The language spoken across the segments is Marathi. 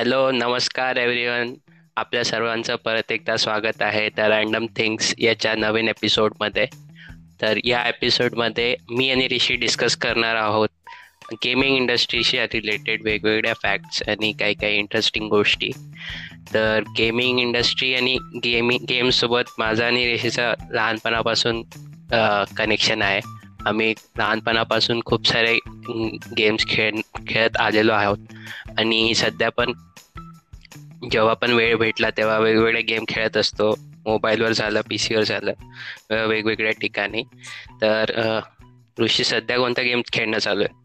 हॅलो नमस्कार एव्हरीवन आपल्या सर्वांचं परत एकदा स्वागत आहे द रँडम थिंग्स याच्या नवीन एपिसोडमध्ये तर या एपिसोडमध्ये मी आणि ऋषी डिस्कस करणार आहोत गेमिंग इंडस्ट्रीशी रिलेटेड वेगवेगळ्या फॅक्ट्स आणि काही काही इंटरेस्टिंग गोष्टी. तर गेमिंग इंडस्ट्री आणि गेमिंग गेमसोबत माझा आणि ऋषीचा लहानपणापासून कनेक्शन आहे. आम्ही लहानपणापासून खूप सारे गेम्स खेळ खेळत आलेलो आहोत. आणि सध्या पण जेव्हा पण वेळ भेटला तेव्हा वेगवेगळे गेम खेळत असतो. मोबाईलवर झालं पी सीवर झालं वेगवेगळ्या ठिकाणी. तर ऋषी सध्या कोणता गेम खेळणं चालू आहे?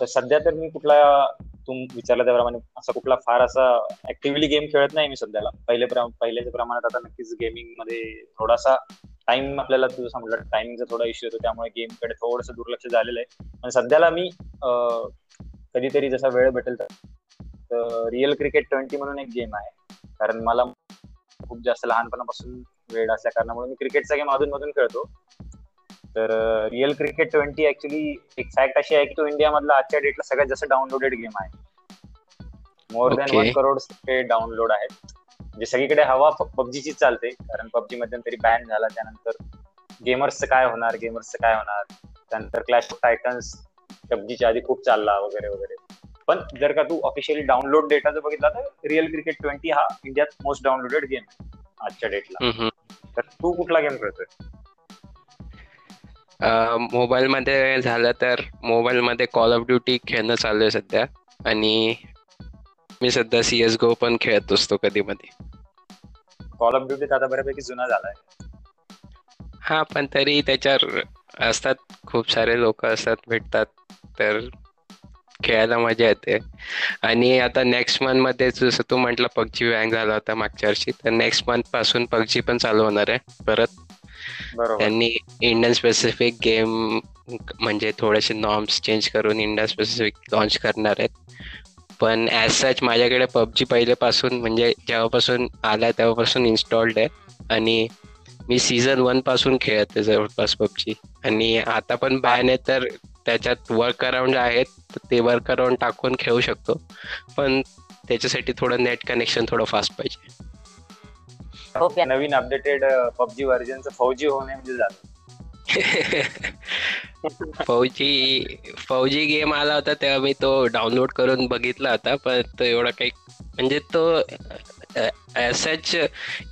तर सध्या तर मी कुठला तुम विचारला त्याप्रमाणे असा कुठला फार असा ऍक्टिव्हली गेम खेळत नाही मी सध्याला. पहिले पहिल्याच्या प्रमाणात आता नक्कीच गेमिंगमध्ये थोडासा टाइम आपल्याला तुझं सांगितलं टाइमिंगचा थोडा इश्यू येतो त्यामुळे गेमकडे थोडस दुर्लक्ष झालेलं आहे. पण सध्याला मी कधीतरी जसा वेळ भेटेल तर रिअल क्रिकेट ट्वेंटी म्हणून एक गेम आहे. कारण मला खूप जास्त लहानपणापासून वेळ असल्या कारणामुळे मी क्रिकेटचा गेम अधून मधून खेळतो. तर रिअल क्रिकेट ट्वेंटी ऍक्च्युली एक फॅक्ट अशी आहे की तो इंडिया मधला आजच्या डेटला सगळ्यात जास्त डाउनलोडेड गेम आहे. More than one crore download आहेत. म्हणजे सगळीकडे हवा पबजीची चालते. कारण पबजी मध्यंतरी बॅन झाला. त्यानंतर गेमर्सचं काय होणार? गेमर्सचं काय होणार? त्यानंतर क्लॅश ऑफ टायटन्स पबजीच्या आधी खूप चालला वगैरे वगैरे. पण जर का तू ऑफिशियली डाउनलोड डेटा जर बघितला तर रिअल क्रिकेट ट्वेंटी हा इंडियात मोस्ट डाउनलोडेड गेम आहे आजच्या डेटला तर तू कुठला गेम खेळतोय? मोबाईल मध्ये झालं तर मोबाईल मध्ये कॉल ऑफ ड्युटी खेळणं चालू आहे सध्या. आणि मी सध्या सीएस गो पण खेळत असतो कधी मध्ये कॉल ऑफ ड्युटी आता बऱ्यापैकी जुना झालाय. हा पण तरी त्याच्यावर असतात खूप सारे लोक असतात भेटतात तर खेळायला मजा येते. आणि आता नेक्स्ट मंथमध्ये जसं तू म्हटलं पबजी वँग झाला होता मागच्या वर्षी तर नेक्स्ट मंथपासून पबजी पण चालू होणार आहे परत. त्यांनी इंडियन स्पेसिफिक गेम म्हणजे थोडेसे नॉर्म्स चेंज करून इंडियन स्पेसिफिक लॉन्च करणार आहेत. पण ॲज सच माझ्याकडे पबजी पहिल्यापासून म्हणजे जेव्हापासून आला तेव्हापासून इन्स्टॉल्ड आहे. आणि मी सीझन वनपासून खेळत जवळपास पबजी. आणि आता पण बॅन आहे तर त्याच्यात वर्क अराउंड आहेत ते वर्क अराउंड टाकून खेळू शकतो. पण त्याच्यासाठी थोडं नेट कनेक्शन थोडं फास्ट पाहिजे. नवीन अपडेटेड पबजी व्हर्जनचं फौजी होणे म्हणजे झालं. फौजी फौजी गेम आला होता तेव्हा मी तो डाउनलोड करून बघितला होता पण तो एवढा काही म्हणजे तो सच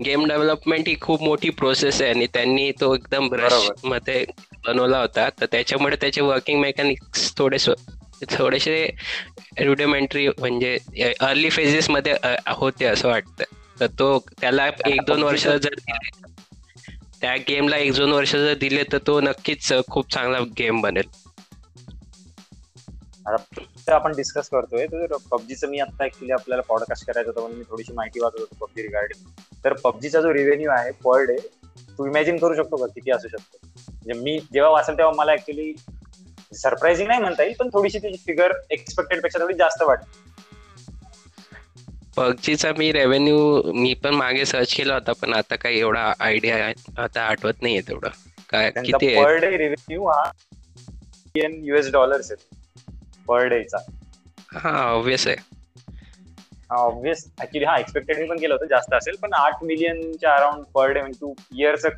गेम डेव्हलपमेंट ही खूप मोठी प्रोसेस आहे आणि त्यांनी तो एकदम ब्रशमध्ये बनवला होता. तर त्याच्यामुळे त्याचे वर्किंग मेकॅनिक्स थोडेसे थोडेसे रुडिमेंटरी म्हणजे अर्ली फेजेस मध्ये होते असं वाटतं. तर तो त्याला एक दोन वर्ष जर त्या गेमला एक दोन वर्ष जर दिले तर तो नक्कीच खूप चांगला गेम बनेल. आपण डिस्कस करतोय. तर पबजीचं मी आता ऍक्च्युली आपल्याला पॉडकास्ट करायचं होतं म्हणून मी थोडीशी माहिती वाचत होतो पबजी रिगार्डिंग तर पबजीचा जो रिव्हेन्यू आहे पर डे तू इमॅजिन करू शकतो का? किती असू शकतो? म्हणजे मी जेव्हा वाचेल तेव्हा मला ऍक्च्युली सरप्राइझिंग नाही म्हणता येईल पण थोडीशी त्याची फिगर एक्सपेक्टेडपेक्षा थोडी जास्त वाटते. पबजीचा मी रेव्हेन्यू मी पण मागे सर्च केला होता पण आता काही एवढा आयडिया आता आठवत नाहीये तेवढं. काय किती पर डे रेव्हेन्यू हा युएस डॉलर्स आहेत पर डेचा हा ऑब्विस आहे. हा ऑब्विस ऍक्च्युली हा एक्सपेक्टेड मी पण केलं होतं जास्त असेल पण आठ मिलियनच्या अराउंड पर डे म्हणजे तू इयरचं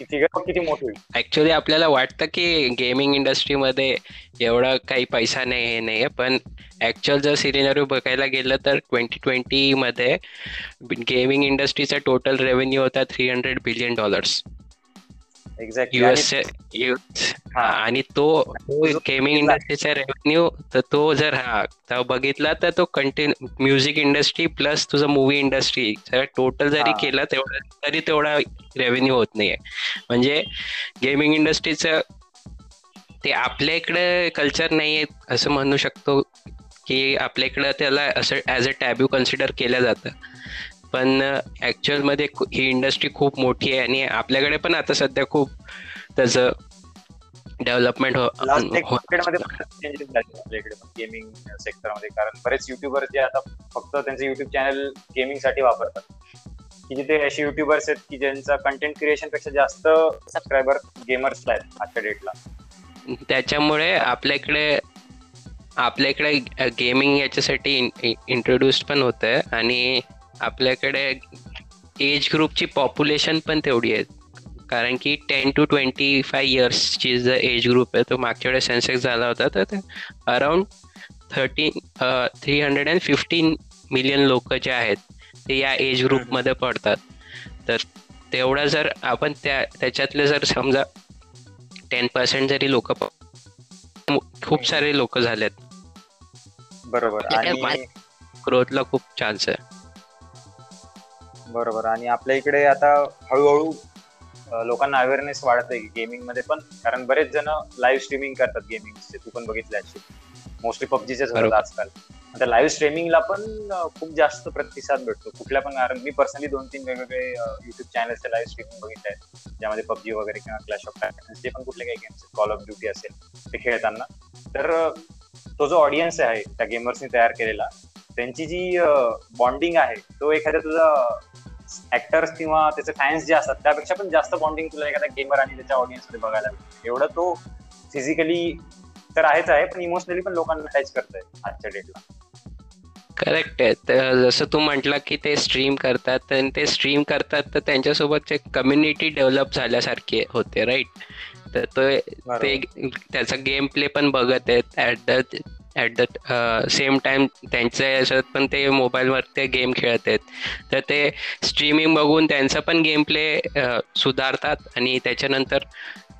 किती मोठी ऍक्च्युली आपल्याला वाटतं की गेमिंग इंडस्ट्रीमध्ये एवढा काही पैसा नाही हे नाही पण ऍक्च्युअल जर सिनेरिओ बघायला गेलं तर ट्वेंटी ट्वेंटी मध्ये गेमिंग इंडस्ट्रीचा टोटल रेव्हेन्यू होता three hundred billion dollars US आणि तो गेमिंग इंडस्ट्रीचा रेव्हेन्यू तर तो जर हा बघितला तर तो कंटिन्यू म्युझिक इंडस्ट्री प्लस तुझं मूवी इंडस्ट्री टोटल जरी केलं तेवढा तरी तेवढा रेव्हेन्यू होत नाहीये. म्हणजे गेमिंग इंडस्ट्रीचं ते आपल्या इकडे कल्चर नाहीये असं म्हणू शकतो की आपल्या इकडं त्याला असं ऍज अ टॅब्यू कन्सिडर केलं जातं. पण ऍक्च्युअलमध्ये ही इंडस्ट्री खूप मोठी आहे आणि आपल्याकडे पण आता सध्या खूप त्याचं डेव्हलपमेंट गेमिंग सेक्टरमध्ये कारण बरेच युट्यूबर जे आता फक्त त्यांचे युट्यूब चॅनल गेमिंगसाठी वापरतात. की जिथे असे युट्यूबर्स आहेत की ज्यांचा कंटेंट क्रिएशनपेक्षा जास्त सबस्क्रायबर गेमर्सला आहेत आजच्या डेटला त्याच्यामुळे आपल्याकडे आपल्याकडे गेमिंग याच्यासाठी इंट्रोड्यूस पण होत आहे आणि आपल्याकडे एज ग्रुपची पॉप्युलेशन पण तेवढी आहे कारण की टेन टू ट्वेंटी फाय इयर्सची जर एज ग्रुप आहे तो मागच्या वेळेस सेन्सेक्स झाला होता तर ते around thirteen three hundred and fifteen million लोक जे आहेत ते या एज ग्रुपमध्ये पडतात. तर तेवढा जर आपण त्या त्याच्यातले जर समजा टेन पर्सेंट जरी लोक खूप सारे लोक झालेत. बरोबर. आणि ग्रोथला खूप चान्स आहे. बरोबर. आणि आपल्या इकडे आता हळूहळू लोकांना अवेअरनेस वाढत आहे गेमिंगमध्ये पण. कारण बरेच जण लाईव्ह स्ट्रीमिंग करतात गेमिंग तू पण बघितलं मोस्टली पबजीचेच होतात आजकाल. आता लाईव्ह स्ट्रीमिंगला पण खूप जास्त प्रतिसाद भेटतो. कुठल्या पण कारण मी पर्सनली दोन तीन वेगवेगळे युट्यूब चॅनल्सचे लाईव्ह स्ट्रीमिंग बघितले आहेत. ज्यामध्ये पबजी वगैरे किंवा क्लॅश ऑफ जे पण कुठले काही गेम्स कॉल ऑफ ड्युटी असेल ते खेळताना. तर तो जो ऑडियन्स आहे त्या गेमर्सनी तयार केलेला त्यांची जी बॉन्डिंग आहे तो एखाद्या तुझा ऍक्टर्स किंवा त्याचे फॅन्स जे असतात त्यापेक्षा पण जास्त बॉन्डिंग तुला एखाद्या गेमर आणि त्याच्या ऑडियन्समध्ये बघायला एवढं तो फिजिकली तर आहेच आहे पण इमोशनली पण लोकांना टच करतोय आजच्या डेटला करेक्ट आहे. जसं तू म्हटलं की ते स्ट्रीम करतात आणि ते स्ट्रीम करतात तर त्यांच्यासोबत कम्युनिटी डेव्हलप झाल्यासारखे होते राईट तर तो ते त्याचा गेम प्ले पण बघत आहेत. At the at the same time त्यांच्या याच्यात पण ते मोबाईलवर ते गेम खेळत आहेत. तर ते स्ट्रीमिंग बघून त्यांचा पण गेम प्ले सुधारतात आणि त्याच्यानंतर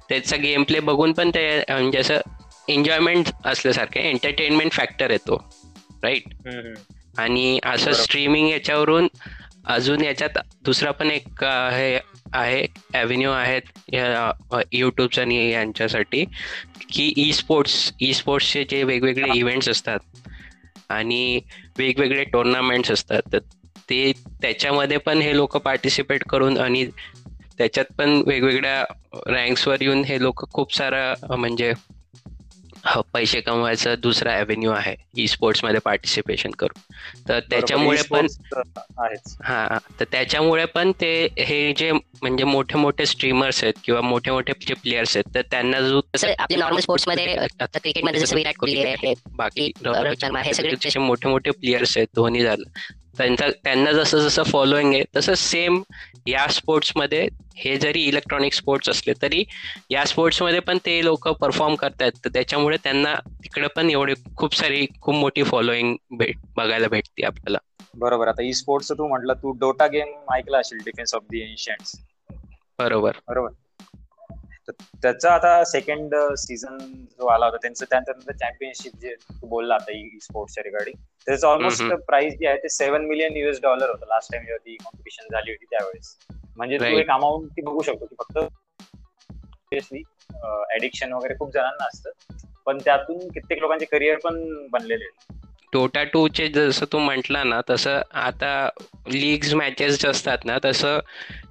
त्याचा गेम प्ले बघून पण ते म्हणजे असं एन्जॉयमेंट असल्यासारखे एंटरटेनमेंट फॅक्टर येतो राईट आणि असं स्ट्रीमिंग याच्यावरून अजून याच्यात दुसरा पण एक हे आहे ॲव्हेन्यू आहेत यूट्यूब्स आणि यांच्यासाठी की ई स्पोर्ट्स ई स्पोर्ट्सचे जे वेगवेगळे इव्हेंट्स असतात आणि वेगवेगळे टुर्नामेंट्स असतात तर ते त्याच्यामध्ये पण हे लोक पार्टिसिपेट करून आणि त्याच्यात पण वेगवेगळ्या रँक्सवर येऊन हे लोक खूप सारा म्हणजे पैसे कमवायचा दुसरा अव्हेन्यू आहे ई स्पोर्ट्समध्ये पार्टिसिपेशन करून. तर त्याच्यामुळे पण हा तर त्याच्यामुळे पण ते हे जे म्हणजे मोठे मोठे स्ट्रीमर्स आहेत किंवा मोठे मोठे जे प्लेयर्स आहेत तर त्यांना जो नॉर्मल स्पोर्ट्समध्ये क्रिकेटमध्ये जसं विराट कोहली बाकी मोठे मोठे प्लेयर्स आहेत धोनी झालं. त्यांचा त्यांना जसं जसं फॉलोईंग आहे तसं सेम या स्पोर्ट्समध्ये हे जरी इलेक्ट्रॉनिक स्पोर्ट्स असले तरी या स्पोर्ट्समध्ये पण ते लोक परफॉर्म करतात तर त्याच्यामुळे त्यांना तिकडे पण एवढे खूप सारी खूप मोठी फॉलोईंग भेट बघायला भेटते आपल्याला. बरोबर. आता ई स्पोर्ट्स तू म्हटलं तू डोटा गेम ऐकला असेल डिफेन्स ऑफ दी एन्शियंट बरोबर. बरोबर. त्याचा आता सेकंड सीझन जो आला होता त्यांचं त्यानंतर चॅम्पियनशिप जे तू बोलला आता ई स्पोर्ट्सच्या रिगार्डिंग त्याचं ऑलमोस्ट प्राइस जे आहे ते सेव्हन मिलियन युएस डॉलर होतं. लास्ट टाइम जेव्हा ती कॉम्पिटिशन झाली होती त्यावेळेस. म्हणजे तू एक अमाऊंट ती बघू शकतो की फक्त ऍडिक्शन वगैरे खूप जणांना असतं. पण त्यातून कित्येक लोकांचे करिअर पण बनलेले टोटा टू चे जसं तू म्हटला ना तसं आता लीग्स मॅचेस असतात ना तसं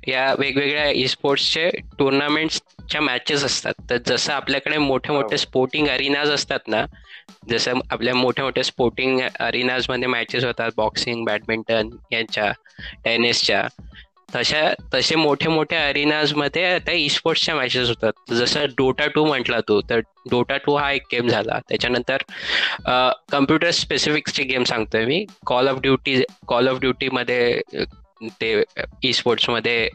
या वेगवेगळ्या ई स्पोर्ट्सचे टुर्नामेंट्सच्या मॅचेस असतात तर जसं आपल्याकडे मोठे मोठे स्पोर्टिंग. अरिनाज असतात ना जसं आपल्या मोठ्या मोठ्या स्पोर्टिंगमध्ये मॅचेस होतात बॉक्सिंग बॅडमिंटन यांच्या टेनिसच्या तशा तसे मोठे मोठे अरिनाजमध्ये त्या ई स्पोर्ट्सच्या मॅचेस होतात. जसं डोटा टू म्हटला तू तर डोटा टू हा एक गेम झाला. त्याच्यानंतर कम्प्युटर स्पेसिफिकचे गेम सांगतोय मी. Call of duty call of duty मध्ये ते ई स्पोर्ट्समध्ये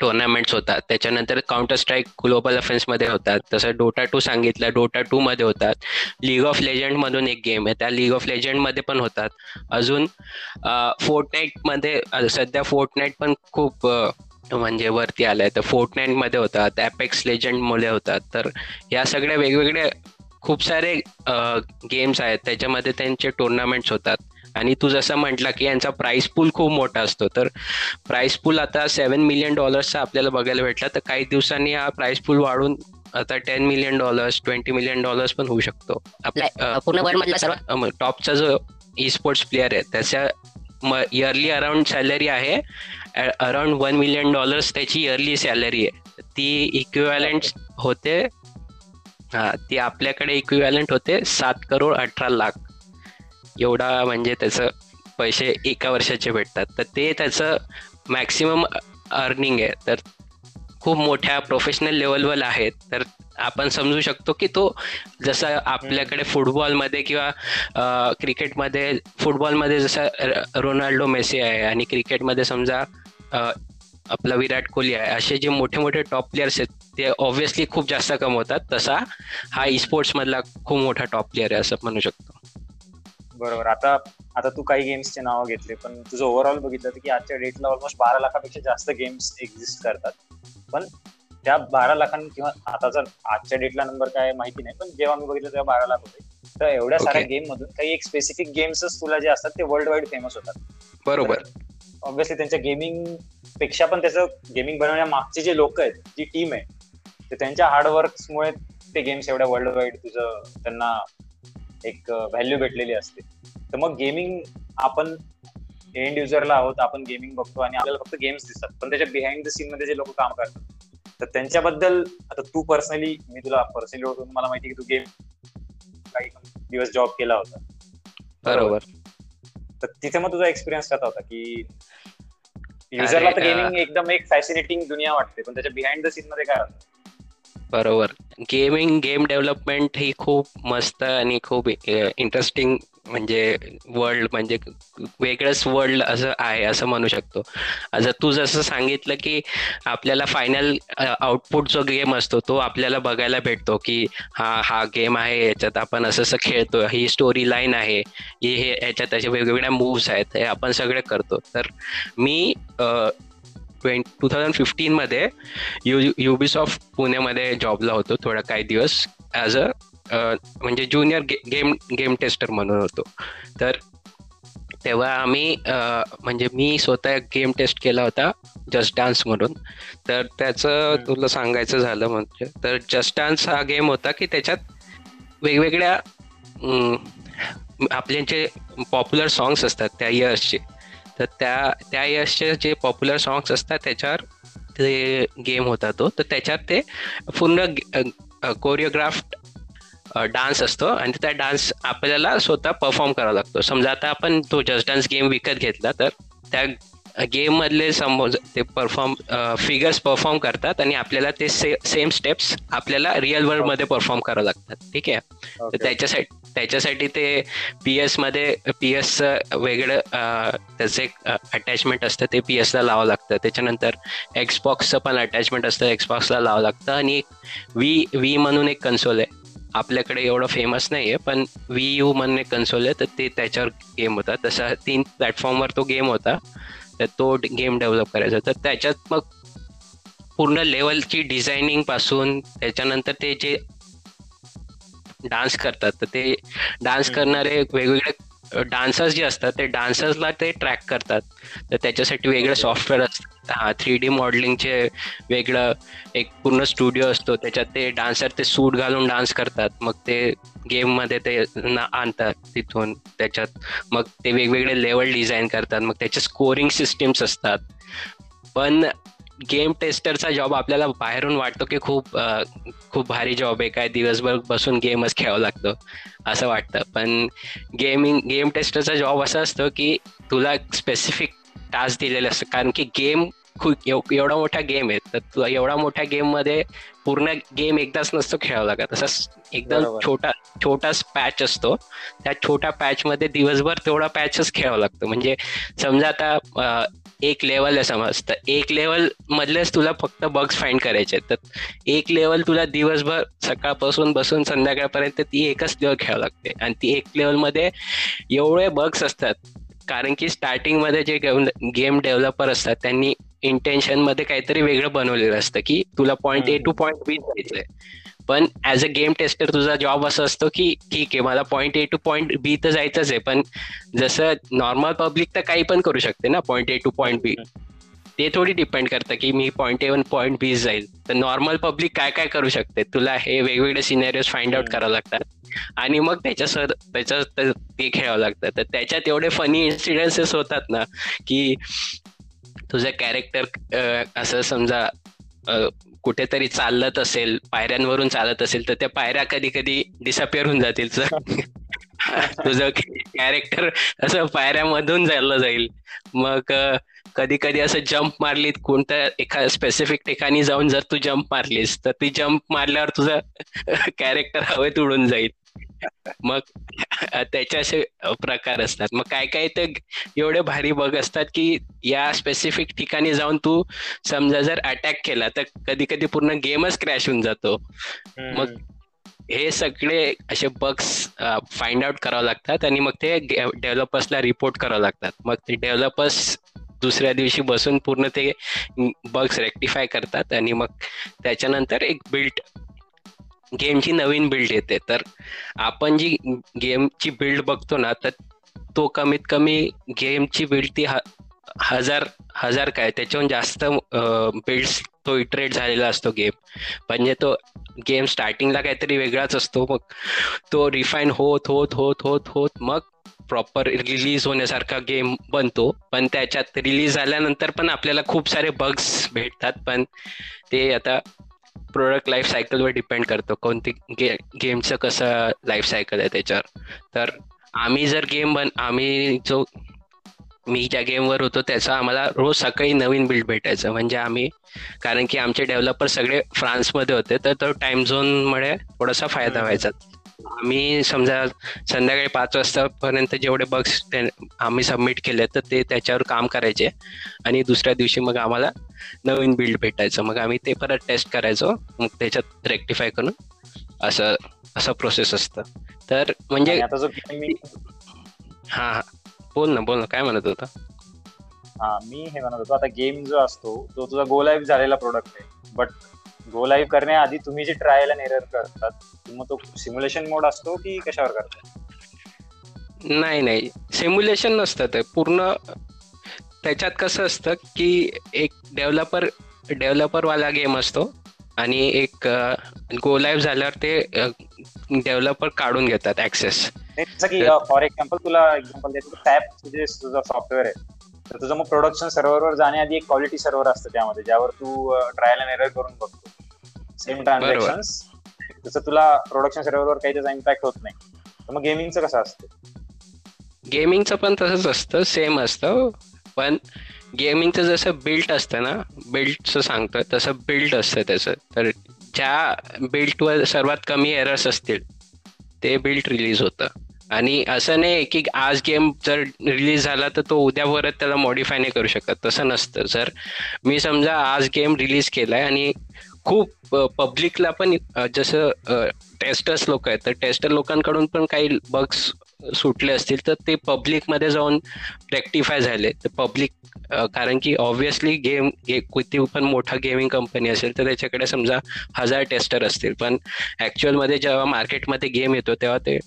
टुर्नामेंट्स होतात. त्याच्यानंतर काउंटर स्ट्राईक ग्लोबल अफेन्समध्ये होतात. तसं डोटा टू सांगितलं. डोटा टू मध्ये होतात. लीग ऑफ लेजंड मधून एक गेम आहे. त्या लीग ऑफ लेजंडमध्ये पण होतात. अजून फोर्टनाईटमध्ये सध्या फोर्टनाईट पण खूप म्हणजे वरती आलाय. तर फोर्टनाईटमध्ये होतात. ॲपेक्स लेजंडमध्ये होतात. तर या सगळ्या वेगवेगळ्या खूप सारे गेम्स आहेत. त्याच्यामध्ये त्यांचे टुर्नामेंट्स होतात. आणि तू जसं म्हटला की यांचा प्राइस पूल खूप मोठा असतो. तर प्राइस पूल आता सेव्हन मिलियन डॉलर्सचा आपल्याला बघायला भेटला तर काही दिवसांनी हा प्राइस पूल वाढून आता ten million dollars twenty million dollars पण होऊ शकतो. पूर्ण टॉपचा जो ई स्पोर्ट्स प्लेअर आहे त्याच्या इयरली अराउंड सॅलरी आहे अराउंड वन मिलियन डॉलर्स त्याची इयरली सॅलरी आहे. ती इक्विवॅलंट होते हा ती आपल्याकडे इक्विवॅलंट होते सात करोड अठरा लाख. एवढा म्हणजे त्याचं पैसे एका वर्षाचे भेटतात. तर ते त्याचं मॅक्सिमम अर्निंग आहे. तर खूप मोठ्या प्रोफेशनल लेवलवर आहेत तर आपण समजू शकतो की तो जसं आपल्याकडे फुटबॉलमध्ये किंवा क्रिकेटमध्ये फुटबॉलमध्ये जसं रोनाल्डो मेसी आहे आणि क्रिकेटमध्ये समजा आपला विराट कोहली आहे. असे जे मोठे मोठे टॉप प्लेयर्स आहेत ते ऑब्व्हियसली खूप जास्त कमवतात. तसा हा ई स्पोर्ट्स मधला खूप मोठा टॉप प्लेअर आहे असं म्हणू शकतो. बरोबर. आता आता तू काही गेम्सचे नाव घेतले पण तुझं ओव्हरऑल बघितलं की आजच्या डेटला ऑलमोस्ट बारा लाखापेक्षा जास्त गेम्स एक्झिस्ट करतात. पण त्या बारा लाखां किंवा आता जर आजच्या डेटला नंबर काय माहिती नाही पण जेव्हा मी बघितलं तेव्हा बारा लाख होते. तर एवढ्या साऱ्या गेम मधून काही एक स्पेसिफिक गेम्सच तुला जे असतात ते वर्ल्ड वाईड फेमस होतात. बरोबर. ऑब्व्हियसली त्यांच्या गेमिंगपेक्षा पण त्याचं गेमिंग बनवण्या मागचे जे लोक आहेत जी टीम आहे ते त्यांच्या हार्डवर्कमुळे ते गेम्स एवढ्या वर्ल्ड वाईड तुझं त्यांना एक व्हॅल्यू भेटलेली असते. तर मग गेमिंग आपण एंड युजरला आहोत आपण गेमिंग बघतो आणि आपल्याला फक्त गेम्स दिसतात. पण त्याच्या बिहाइंड द सीन मध्ये जे लोक काम करतात तर त्यांच्याबद्दल आता तू पर्सनली मी तुला पर्सनली ओळखून मला माहिती की तू गेम काही दिवस जॉब केला होता. बरोबर. तर तिथे मग तुझा एक्सपिरियन्स कसा होता की युजरला तर गेमिंग एकदम एक फॅसिनेटिंग दुनिया वाटते पण त्याच्या बिहाइंड द सीन मध्ये काय होतं? बरोबर. गेमिंग गेम डेव्हलपमेंट ही खूप मस्त आणि खूप इंटरेस्टिंग म्हणजे वर्ल्ड म्हणजे वेगळंच वर्ल्ड असं आहे असं म्हणू शकतो. जर तू जसं सांगितलं की आपल्याला फायनल आउटपुट जो गेम असतो तो आपल्याला बघायला भेटतो की हा हा गेम आहे याच्यात आपण असं असं खेळतो ही स्टोरी लाईन आहे हे याच्यात असे वेगवेगळ्या मूव्स आहेत हे आपण सगळे करतो. तर मी ट्वेंट टू थाउजंड फिफ्टीनमध्ये यू युबीसॉफ्ट पुण्यामध्ये जॉबला होतो थोडा काही दिवस ॲज अ म्हणजे ज्युनियर गेम गेम टेस्टर म्हणून होतो. तर तेव्हा आम्ही म्हणजे मी स्वतः गेम टेस्ट केला होता जस्ट डान्स म्हणून. तर त्याचं तुला सांगायचं झालं म्हणजे तर जस्ट डान्स हा गेम होता की त्याच्यात वेगवेगळ्या आपले जे पॉप्युलर सॉंग्स असतात त्या इयर्सचे तर त्या त्या इयर्सचे जे पॉप्युलर सॉंग्स असतात त्याच्यावर ते गेम होता तो. तर त्याच्यात ते पूर्ण कोरिओग्राफ्ड डान्स असतो आणि त्या डान्स आपल्याला स्वतः परफॉर्म करावा लागतो. समजा आता आपण तो जस्ट डान्स गेम विकत घेतला तर त्या गेम मधले समोर ते परफॉर्म फिगर्स परफॉर्म करतात आणि आपल्याला ते सेम स्टेप्स आपल्याला रिअल वर्ल्डमध्ये परफॉर्म करावं लागतात. ठीक आहे? तर त्याच्यासाठी त्याच्यासाठी ते पी एसमध्ये पी एसचं वेगळं त्याचं एक अटॅचमेंट असतं ते पी एसला लावावं लागतं. त्याच्यानंतर एक्सबॉक्सचं पण अटॅचमेंट असतं एक्सबॉक्सला लावावं लागतं. आणि एक वी वी म्हणून एक कन्सोल आहे. आपल्याकडे एवढं फेमस नाही आहे पण वी यू म्हणून एक कन्सोल आहे तर ते त्याच्यावर गेम होता. तसा तीन प्लॅटफॉर्मवर तो गेम होता. तर तो गेम डेव्हलप करायचा. तर त्याच्यात मग पूर्ण लेवलची डिझायनिंगपासून त्याच्यानंतर ते जे डान्स करतात. तर ते डान्स करणारे वेगवेगळे डान्सर्स जे असतात ते डान्सर्सला ते ट्रॅक करतात. तर त्याच्यासाठी वेगळं सॉफ्टवेअर असतं हा थ्री डी मॉडेलिंगचे वेगळं एक पूर्ण स्टुडिओ असतो. त्याच्यात ते डान्सर ते सूट घालून डान्स करतात. मग ते गेममध्ये ते आणतात तिथून. त्याच्यात मग ते वेगवेगळे लेवल डिझाईन करतात. मग त्याचे स्कोरिंग सिस्टीम्स असतात. पण गेम टेस्टरचा जॉब आपल्याला बाहेरून वाटतो की खूप खूप भारी जॉब आहे. काय दिवसभर बसून गेमच खेळावं लागतो असं वाटतं. पण गेमिंग गेम टेस्टरचा जॉब असा असतो की तुला स्पेसिफिक टास्क दिलेला असतो कारण की गेम एवढा मोठा गेम आहे. तर एवढा मोठ्या गेममध्ये पूर्ण गेम एकदाच नसतो खेळावं लागत. तसंच एकदम छोटा छोटाच पॅच असतो. त्या छोट्या पॅच मध्ये दिवसभर तेवढा पॅचच खेळावं लागतं. म्हणजे समजा आता एक लेवल आहे समज तर एक लेवल मधलेच तुला फक्त बग्स फाइंड करायचे तर एक लेवल तुला दिवसभर सकाळपासून बसून संध्याकाळपर्यंत ती एकच लेवल खेळावं लागते. आणि ती एक लेवलमध्ये एवढे बग्स असतात. कारण की स्टार्टिंगमध्ये जे गेम डेव्हलपर असतात त्यांनी इंटेन्शनमध्ये काहीतरी वेगळं बनवलेलं असतं की तुला point A to point B जायचंय. पण ऍज अ गेम टेस्टर तुझा जॉब असं असतो की ठीक आहे मला point A to point B तर जायचंच आहे. पण जसं नॉर्मल पब्लिक तर काही पण करू शकते ना point A to point B ते थोडी डिपेंड करतं की मी point A one point B जाईल. तर नॉर्मल पब्लिक काय काय करू शकते? तुला हे वेगवेगळे सिनेरियोज फाइंड आउट करावं लागतात. आणि मग त्याच्या सर त्याच्या ते खेळावं लागतं. तर त्याच्यात एवढे फनी इन्सिडेन्सेस होतात ना की तुझं कॅरेक्टर असं समजा कुठेतरी चालत असेल पायऱ्यांवरून चालत असेल तर त्या पायऱ्या कधी कधी डिसअपिअर होऊन जातील. तुझं कॅरेक्टर असं पायऱ्यामधून चाललं जाईल. मग कधी कधी असं जम्प मारलीत कोणत्या एका स्पेसिफिक ठिकाणी जाऊन जर तू जम्प मारलीस तर ती जम्प मारल्यावर तुझं कॅरेक्टर हवेत उडून जाईल. मग त्याचे असे प्रकार असतात. मग काय काय तर एवढे भारी बघ असतात की या स्पेसिफिक ठिकाणी जाऊन तू समजा जर अटॅक केला तर कधी कधी पूर्ण गेमच क्रॅश होऊन जातो. मग हे सगळे असे बग्स फाइंड आउट करावं लागतात आणि मग ते डेव्हलपर्सला रिपोर्ट करावं लागतात. मग ते डेव्हलपर्स दुसऱ्या दिवशी बसून पूर्ण ते बग्स रेक्टिफाय करतात आणि मग त्याच्यानंतर एक बिल्ड गेमची नवीन बिल्ड येते. तर आपण जी गेमची बिल्ड बघतो ना तर तो कमीत कमी गेमची बिल्ड ती हजार हजार काय त्याच्याहून जास्त बिल्ड्स तो इटरेट झालेला असतो गेम म्हणजे तो गेम स्टार्टिंगला काहीतरी वेगळाच असतो. मग तो रिफाईन होत होत होत होत होत मग प्रॉपर रिलीज होण्यासारखा गेम बनतो. पण त्याच्यात रिलीज झाल्यानंतर पण आपल्याला खूप सारे बग्स भेटतात. पण ते आता प्रोडक्ट लाईफ सायकलवर डिपेंड करतो. कोणती गे गेमचं कसं लाईफ सायकल आहे त्याच्यावर. तर आम्ही जर गेम बन आम्ही जो मी ज्या गेमवर होतो त्याचा आम्हाला रोज सकाळी नवीन बिल्ड भेटायचं. म्हणजे आम्ही कारण की आमचे डेव्हलपर सगळे फ्रान्समध्ये होते. तर तो टाइम झोनमुळे थोडासा फायदा व्हायचा. आम्ही समजा संध्याकाळी पाच वाजतापर्यंत जेवढे बग्स आम्ही सबमिट केले तर ते त्याच्यावर काम करायचे. आणि दुसऱ्या दिवशी मग आम्हाला नवीन बिल्ड भेटायचं. मग आम्ही ते परत टेस्ट करायचो. मग त्याच्यात रेक्टिफाय करून असं असं प्रोसेस असतं. तर म्हणजे हा बोल ना बोल ना. काय म्हणत होता? हा मी हे म्हणत होतो. आता गेम जो असतो तो तुझा गो लाईव्ह झालेला प्रोडक्ट आहे. बट गो लाईव्ह करण्याआधी तुम्ही जे ट्रायल अँड एरर करतात मग तो सिम्युलेशन मोड असतो की कशावर करतात? नाही नाही. सिम्युलेशन नसतं ते. पूर्ण त्याच्यात कसं असतं की एक डेव्हलपर डेव्हलपरवाला गेम असतो आणि एक गो लाईव्ह झाल्यावर ते डेव्हलपर काढून घेतात ऍक्सेस फॉर एक्झाम्पल तुला एक्झाम्पल तुझं सॉफ्टवेअर आहे. तर तुझं मग प्रोडक्शन सर्व्हरवर जाण्याआधी एक क्वालिटी सर्व्हर असतं त्यामध्ये ज्यावर तू ट्रायल अँड एरर करून बघतो. सेम ट्रान्झॅक्शन तसं तुला प्रोडक्शन सर्व्हरवर काही त्याचा इम्पॅक्ट होत नाही. तर मग गेमिंगचं कसं असतं? गेमिंगचं पण तसंच असतं सेम असतं. पण गेमिंगचं जसं बिल्ट असतं ना बिल्डचं सांगतोय तसं बिल्ड असतं त्याचं. तर ज्या बिल्टवर सर्वात कमी एरर्स असतील ते बिल्ट रिलीज होतं. आणि असं नाही की आज गेम जर रिलीज झाला तर तो उद्या परत त्याला मॉडीफाय नाही करू शकत. तसं नसतं. जर मी समजा आज गेम रिलीज केलाय आणि खूप पब्लिकला पण जसं टेस्टर्स लोक आहेत तर टेस्टर लोकांकडून पण काही बग्स सुटले असतील तर ते पब्लिकमध्ये जाऊन रेक्टिफाय झाले. तर पब्लिक कारण की ऑब्व्हियसली गेम किती पण मोठा गेमिंग कंपनी असेल तर त्याच्याकडे समजा हजार टेस्टर असतील. पण ॲक्च्युअलमध्ये जेव्हा मार्केटमध्ये गेम येतो तेव्हा ते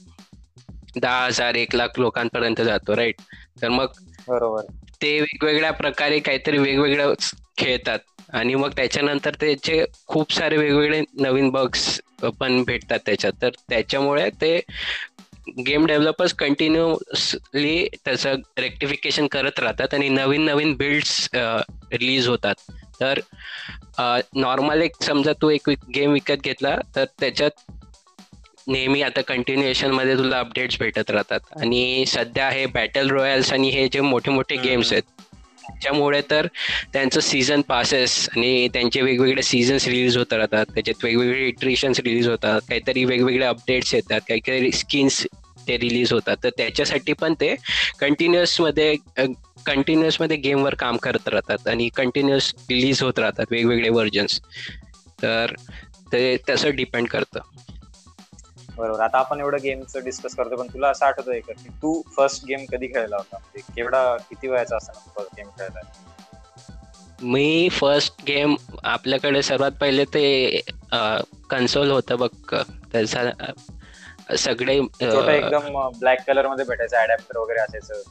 दहा हजार एक लाख लोकांपर्यंत जातो राईट तर मग बरोबर. ते वेगवेगळ्या प्रकारे काहीतरी वेगवेगळं खेळतात. आणि मग त्याच्यानंतर त्याचे खूप सारे वेगवेगळे नवीन बग्स पण भेटतात त्याच्यात. तर त्याच्यामुळे ते गेम डेव्हलपर्स कंटिन्युअसली त्याचं रेक्टिफिकेशन करत राहतात आणि नवीन नवीन बिल्ड्स रिलीज होतात. तर नॉर्मल एक समजा तू एक गेम विकत घेतला तर त्याच्यात नेहमी आता कंटिन्युएशनमध्ये तुला अपडेट्स भेटत राहतात. आणि सध्या हे बॅटल रॉयल्स आणि हे जे मोठे मोठे गेम्स आहेत त्याच्यामुळे तर त्यांचं सीझन पासेस आणि त्यांचे वेगवेगळे सीझन्स रिलीज होत राहतात. त्याच्यात वेगवेगळे इट्रेशन्स रिलीज होतात. काहीतरी वेगवेगळे अपडेट्स येतात. काहीतरी स्किन्स ते रिलीज होतात. तर त्याच्यासाठी पण ते कंटिन्युअसमध्ये कंटिन्युअसमध्ये गेमवर काम करत राहतात आणि कंटिन्युअस रिलीज होत राहतात वेगवेगळे व्हर्जन्स तर ते तसं डिपेंड करतं. बरोबर. आता आपण एवढं गेमचं डिस्कस करतो पण तुला असं आठवतंय का की तू फर्स्ट गेम कधी खेळला होता? म्हणजे केवढा किती वयाचा असताना गेम खेळला मी फर्स्ट गेम आपल्याकडे सर्वात पहिले ते कन्सोल होतं बघ. त्याचा सगळे एकदम ब्लॅक कलरमध्ये भेटायचं अडॅप्टर वगैरे असायचं.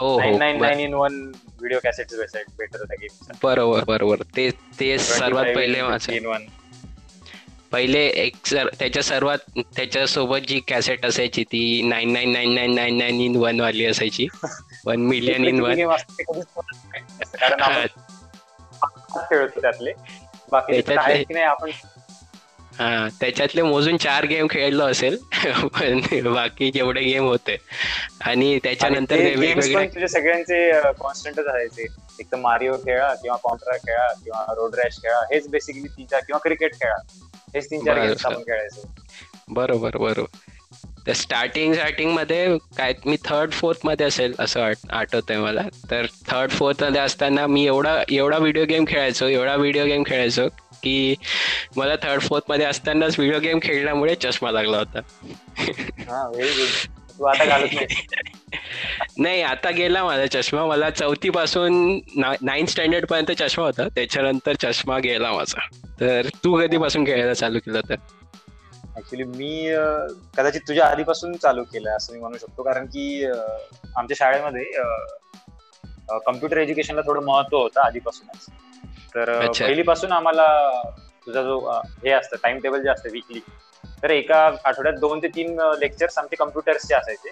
हो nine in one video cassette भेटत होता गेम बरोबर बरोबर. ते ते सर्वात पहिले माझं. पहिले एक सर त्याच्या सर्वात त्याच्या सोबत जी कॅसेट असायची ती nine nine nine nine nine nine in one वाली असायची. वन मिलियन इन वन खेळतो त्यातले. बाकी आपण हा त्याच्यातले मोजून चार गेम खेळलो असेल. पण बाकी जेवढे गेम होते. आणि त्याच्यानंतर तुझे सगळ्यांचे कॉन्स्टंटच असायचे. एक तर मारिओ खेळा किंवा कॉन्ट्रा खेळा किंवा रोड रॅश खेळा. हेच बेसिकली तीन चार किंवा क्रिकेट खेळा. हेच तीन चार गेम्स. आपण खेळायचो. बरोबर बरोबर. तर स्टार्टिंग स्टार्टिंगमध्ये काय मी थर्ड फोर्थमध्ये असेल असं आठ- आठवतंय मला. तर थर्ड फोर्थमध्ये असताना मी एवढा एवढा व्हिडिओ गेम खेळायचो एवढा व्हिडिओ गेम खेळायचो की मला थर्ड फोर्थमध्ये असतानाच व्हिडिओ गेम खेळल्यामुळे चष्मा लागला होता. तू आता घालत नाही नाही आता गेला माझा चष्मा. मला चौथी पासून नाईन्थ स्टँडर्ड पर्यंत चष्मा होता. त्याच्यानंतर चष्मा गेला माझा. तर तू कधीपासून खेळायला चालू केलं तर ऍक्च्युली मी कदाचित तुझ्या आधीपासून चालू केलं असं मी म्हणू शकतो. कारण की आमच्या शाळेमध्ये कम्प्युटर एज्युकेशनला थोडं महत्त्व होतं आधीपासूनच. तर. पहिलीपासून आम्हाला तुझा जो हे असतं टाइम टेबल जे असतं वीकली तर एका आठवड्यात दोन ते तीन लेक्चर्स आमचे कम्प्युटर्सचे असायचे.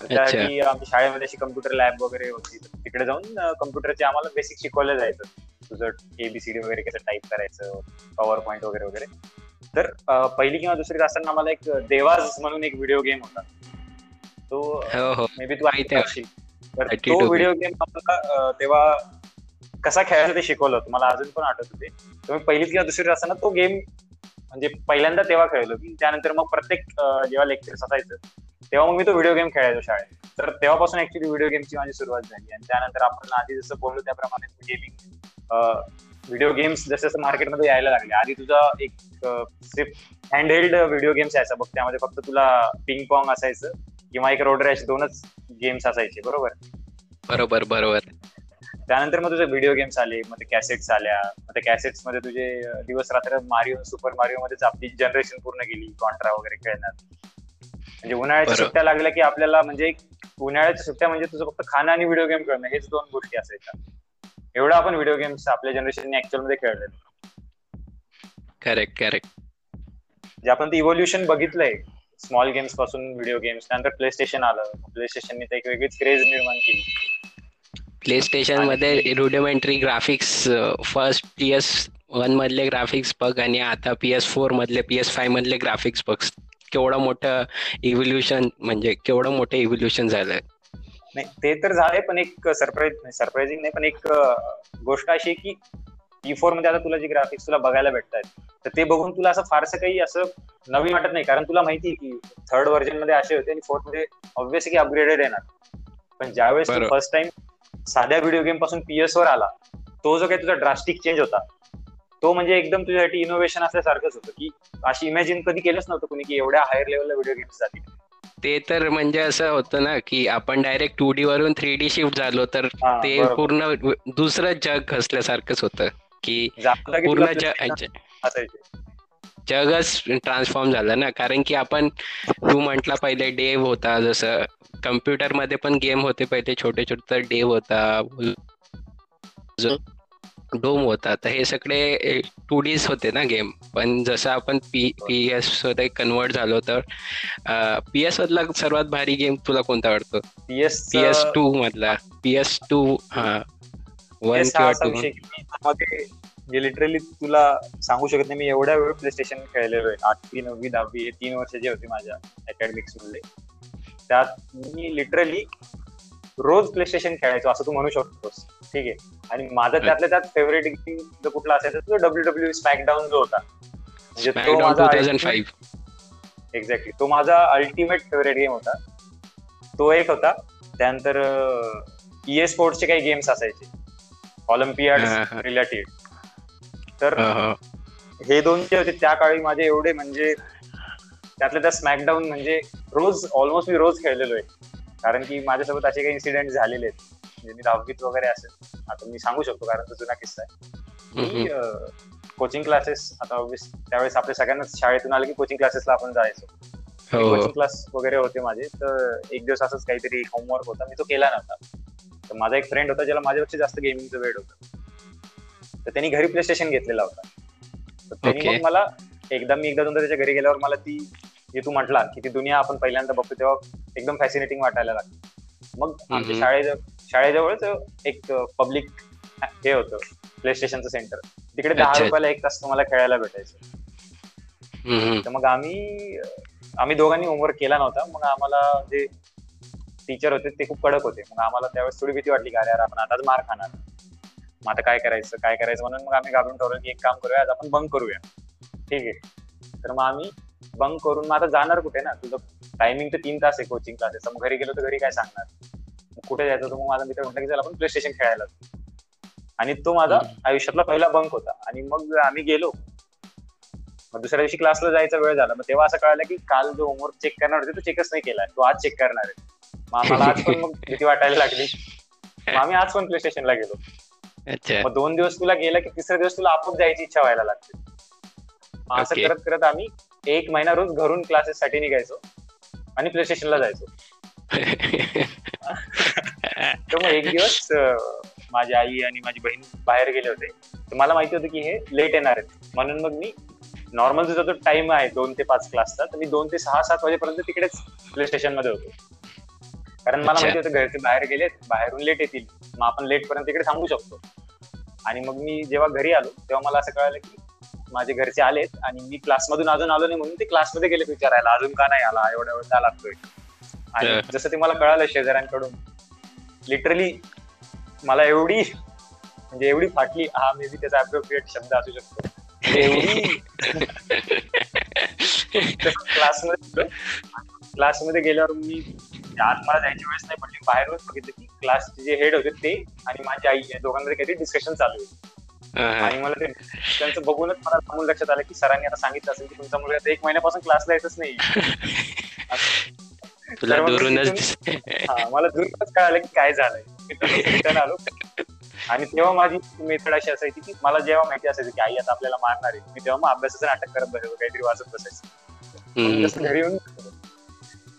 त्यासाठी आमच्या शाळेमध्ये अशी कम्प्युटर लॅब वगैरे होती. तिकडे जाऊन कम्प्युटरचे आम्हाला बेसिक शिकवलं जायचं तुझं एबीसीडी वगैरे कसं टाईप करायचं पॉवर पॉईंट वगैरे वगैरे. तर पहिली किंवा दुसरीत असताना आम्हाला एक देवाज म्हणून एक व्हिडिओ गेम होता. तो हो हो. मे बी तू माहिती आहे. ऐकशील. तर 32 तो. व्हिडिओ गेम आम्हाला तेव्हा कसा खेळायचं ते शिकवलं. होतं मला अजून पण आठवत होते तर मी पहिलीत किंवा दुसरीत असताना तो गेम म्हणजे पहिल्यांदा तेव्हा खेळलो की त्यानंतर मग प्रत्येक जेव्हा लेक्चर्स असायचं तेव्हा मग मी तो व्हिडिओ गेम खेळायचो शाळेत. तर तेव्हापासून ऍक्च्युली व्हिडिओ गेमची माझी सुरुवात झाली आणि त्यानंतर आपण आधी जसं बोललो त्याप्रमाणे गेमिंग व्हिडिओ गेम्स जसं जसं मार्केटमध्ये यायला लागले आधी तुझा एक हँड हेल्ड व्हिडिओ गेम्स यायचा बघ त्यामध्ये फक्त तुला पिंग पॉंग असायचं किंवा एक रोड रॅश दोनच गेम्स असायचे बरोबर? बरोबर बरोबर. त्यानंतर मग तुझे व्हिडिओ गेम्स आले मग ते कॅसेट्स आल्या मग त्या कॅसेट्समध्ये तुझे दिवस रात्र मारिओ सुपर मारिओ मध्येच आपली जनरेशन पूर्ण गेली कॉन्ट्रा वगैरे खेळण्यात. म्हणजे उन्हाळ्याच्या. सुट्ट्या लागल्या की आपल्याला म्हणजे उन्हाळ्याच्या सुट्ट्या म्हणजे तुझं फक्त खाणं आणि व्हिडिओ गेम खेळणं हेच दोन गोष्टी असायच्या. एवढं आपण व्हिडिओ गेम्स आपल्या जनरेशनने ऍक्च्युअलमध्ये खेळले करेक्ट करेक्ट जे आपण ते इव्होल्युशन बघितलंय स्मॉल गेम्सपासून व्हिडिओ गेम्स त्यानंतर प्ले स्टेशन आलं प्ले स्टेशनने एक वेगळीच क्रेज निर्माण केली. प्ले स्टेशनमध्ये rudimentary graphics first P S one मधले ग्राफिक्स बघ आणि आता पी एस फोर मधले पी एस फाय मधले ग्राफिक्स बघ. केवढं मोठं इव्होल्युशन म्हणजे केवढं मोठं इव्होल्युशन झालंय. नाही ते तर झाले पण एक सरप्राईज सरप्राइझिंग नाही पण एक गोष्ट अशी आहे की ई फोरमध्ये आता तुला जे ग्राफिक्स तुला बघायला भेटतात तर ते बघून तुला असं फारसं काही असं नवीन वाटत नाही कारण तुला माहिती आहे की थर्ड व्हर्जनमध्ये असे होते आणि फोर्थमध्ये ऑब्व्हियसली अपग्रेडेड येणार. पण ज्यावेळेस. फर्स्ट टाइम साध्या व्हिडिओ गेमपासून पीएस वर आला तो जो काही तुझा ड्रास्टिक चेंज होता तो म्हणजे एकदम तुझ्यासाठी इनोव्हेशन असल्यासारखंच होतं की अशी इमॅजिन कधी केलंच नव्हतं कोणी की एवढ्या हायर लेवलला व्हिडिओ गेम्स जातील ते तर म्हणजे असं होतं ना की आपण डायरेक्ट टू डी वरून थ्री डी शिफ्ट झालो तर ते. पूर्ण दुसरं जग असल्यासारखंच होतं की पूर्ण जग असायचे. जगच ट्रान्सफॉर्म झालं ना. कारण की आपण तू म्हटला पहिले डेव होता जसं. कम्प्युटरमध्ये पण गेम होते पहिले छोटे छोटे तर डेव होता. डोम होता. तर हे सगळे टू डीज होते ना गेम पण जसं आपण पी पी एसमध्ये कन्वर्ट झालो तर पी एस मधला सर्वात भारी गेम तुला कोणता वाटतो? पीएस पी एस टू मधला. पी एस टू हा. वन किंवा टू म्हणजे लिटरली तुला सांगू शकत नाही मी एवढ्या वेळ प्ले स्टेशन खेळलेलो आहे. आठवी नववी दहावी हे तीन वर्ष जे होते माझ्या अकॅडमिक्स मधले त्यात मी लिटरली रोज प्ले स्टेशन खेळायचो असं तू म्हणू शकतोस. ठीक आहे? आणि माझा त्यातल्या त्यात फेवरेट गेम जो कुठला असायचा तो डब्ल्यू डब्ल्यू स्मॅकडाऊन जो होता. म्हणजे तो माझा एक्झॅक्टली तो माझा अल्टिमेट फेवरेट गेम होता. तो एक होता. त्यानंतर ई स्पोर्ट्सचे काही गेम्स असायचे. ऑलिम्पियाड. रिलेटेड तर हे दोन जे होते त्या काळी माझे एवढे म्हणजे त्यातल्या त्या स्मॅकडाऊन म्हणजे रोज ऑलमोस्ट मी रोज खेळलेलो आहे. कारण की माझ्यासोबत असे काही इन्सिडेंट झालेले आहेत. म्हणजे मी दहावीत वगैरे असेल. आता मी सांगू शकतो कारण तो जुना किस्सा आहे. कोचिंग क्लासेस आता त्यावेळेस आपल्या सगळ्यांनाच शाळेतून आलं की कोचिंग क्लासेसला आपण जायचो. हो. कोचिंग क्लास वगैरे होते माझे. तर एक दिवस असंच काहीतरी होमवर्क होता. मी तो केला नव्हता. तर माझा एक फ्रेंड होता ज्याला माझ्यापेक्षा जास्त गेमिंगचं वेळ होतं. तर त्यांनी घरी प्ले स्टेशन घेतलेला होता. तर त्यांनी. मग मला एकदा मी एकदा दोनदा त्याच्या घरी गेल्यावर मला ती जे तू म्हटला की ती दुनिया आपण पहिल्यांदा बघतो तेव्हा एकदम फॅसिनेटिंग वाटायला लागते मग आमच्या. शाळेजवळ शाळेजवळच एक पब्लिक हे होतं प्ले स्टेशनचं सेंटर तिकडे दहा. रुपयाला एक तास तुम्हाला खेळायला भेटायचं. तर मग आम्ही आम्ही दोघांनी होमवर्क केला नव्हता. मग आम्हाला जे टीचर होते ते खूप कडक होते. मग आम्हाला त्यावेळेस थोडी भीती वाटली की अरे यार आपण आताच मार खाणार. मग आता काय करायचं काय करायचं म्हणून मग आम्ही घाबरून ठरवलं की एक काम करूया आज आपण बंक करूया. ठीक आहे. तर मग आम्ही बंक करून मग आता जाणार कुठे ना? तुझं टायमिंग तर तीन तास आहे कोचिंग क्लासेस मग घरी गेलो तर घरी काय सांगणार? मग कुठे जायचं तर मग माझा मित्र म्हटलं की चला आपण प्ले स्टेशन खेळायला. आणि तो माझा. आयुष्यातला पहिला बंक होता. आणि मग आम्ही गेलो. मग दुसऱ्या दिवशी क्लासला जायचा वेळ झाला. मग तेव्हा असं कळलं की काल जो होमवर्क चेक करणार होते तो चेकच नाही केलाय तो आज चेक करणार आहे. मग आम्हाला आज पण मग भीती वाटायला लागली. मग आम्ही आज पण प्ले स्टेशनला गेलो. मग दोन दिवस तुला गेला की तिसऱ्या दिवस तुला आपोआप जायची इच्छा व्हायला लागते. असं. करत करत आम्ही एक महिना रोज घरून क्लासेस साठी निघायचो आणि प्ले स्टेशनला जायचो. तर मग एक दिवस माझी आई आणि माझी बहीण बाहेर गेले होते. तर मला माहिती होतं की हे लेट येणार आहेत. म्हणून मग मी नॉर्मल तुझा जो टाइम आहे दोन ते पाच क्लासचा तर मी दोन ते सहा सात वाजेपर्यंत तिकडेच प्ले स्टेशनमध्ये होतो. कारण मला. माहिती होतं घरचे बाहेर गेलेत बाहेरून लेट येतील. मग आपण लेट पर्यंत तिकडे थांबू शकतो. आणि मग मी जेव्हा घरी आलो तेव्हा मला असं कळालं की माझे घरचे आलेत आणि मी क्लासमधून अजून आलो नाही म्हणून ते क्लासमध्ये गेले विचारायला अजून का नाही आला? एवढा वेळ का लागतोय? आणि. जसं ते मला कळालं शेजाऱ्यांकडून लिटरली मला एवढी म्हणजे एवढी फाटली हा मे बी त्याचा अप्रोप्रिएट शब्द असू शकतो. एवढी क्लासमध्ये क्लासमध्ये गेल्यावर मी आत मला जायची वेळेस नाही पडली. बाहेरूनच बघितलं की क्लासचे जे हेड होते ते आणि माझी आई या दोघांमध्ये काहीतरी डिस्कशन चालू आहे हा, आणि मला ते त्यांचं बघूनच मला थांबून लक्षात आलं की सरांनी आता सांगितलं असेल की तुमचा मुलगा एक महिन्यापासून क्लासला येतच नाही. तुला दुरूनच मला दूरच कळालं की काय झालंय. आलो. आणि तेव्हा माझी मेथड अशी असायची की मला जेव्हा माहिती असायची की आई आता आपल्याला मारणार आहे मी तेव्हा मग अभ्यासाचं नाटक करत बसायचो काहीतरी वाचत बसायचं. घरी येऊन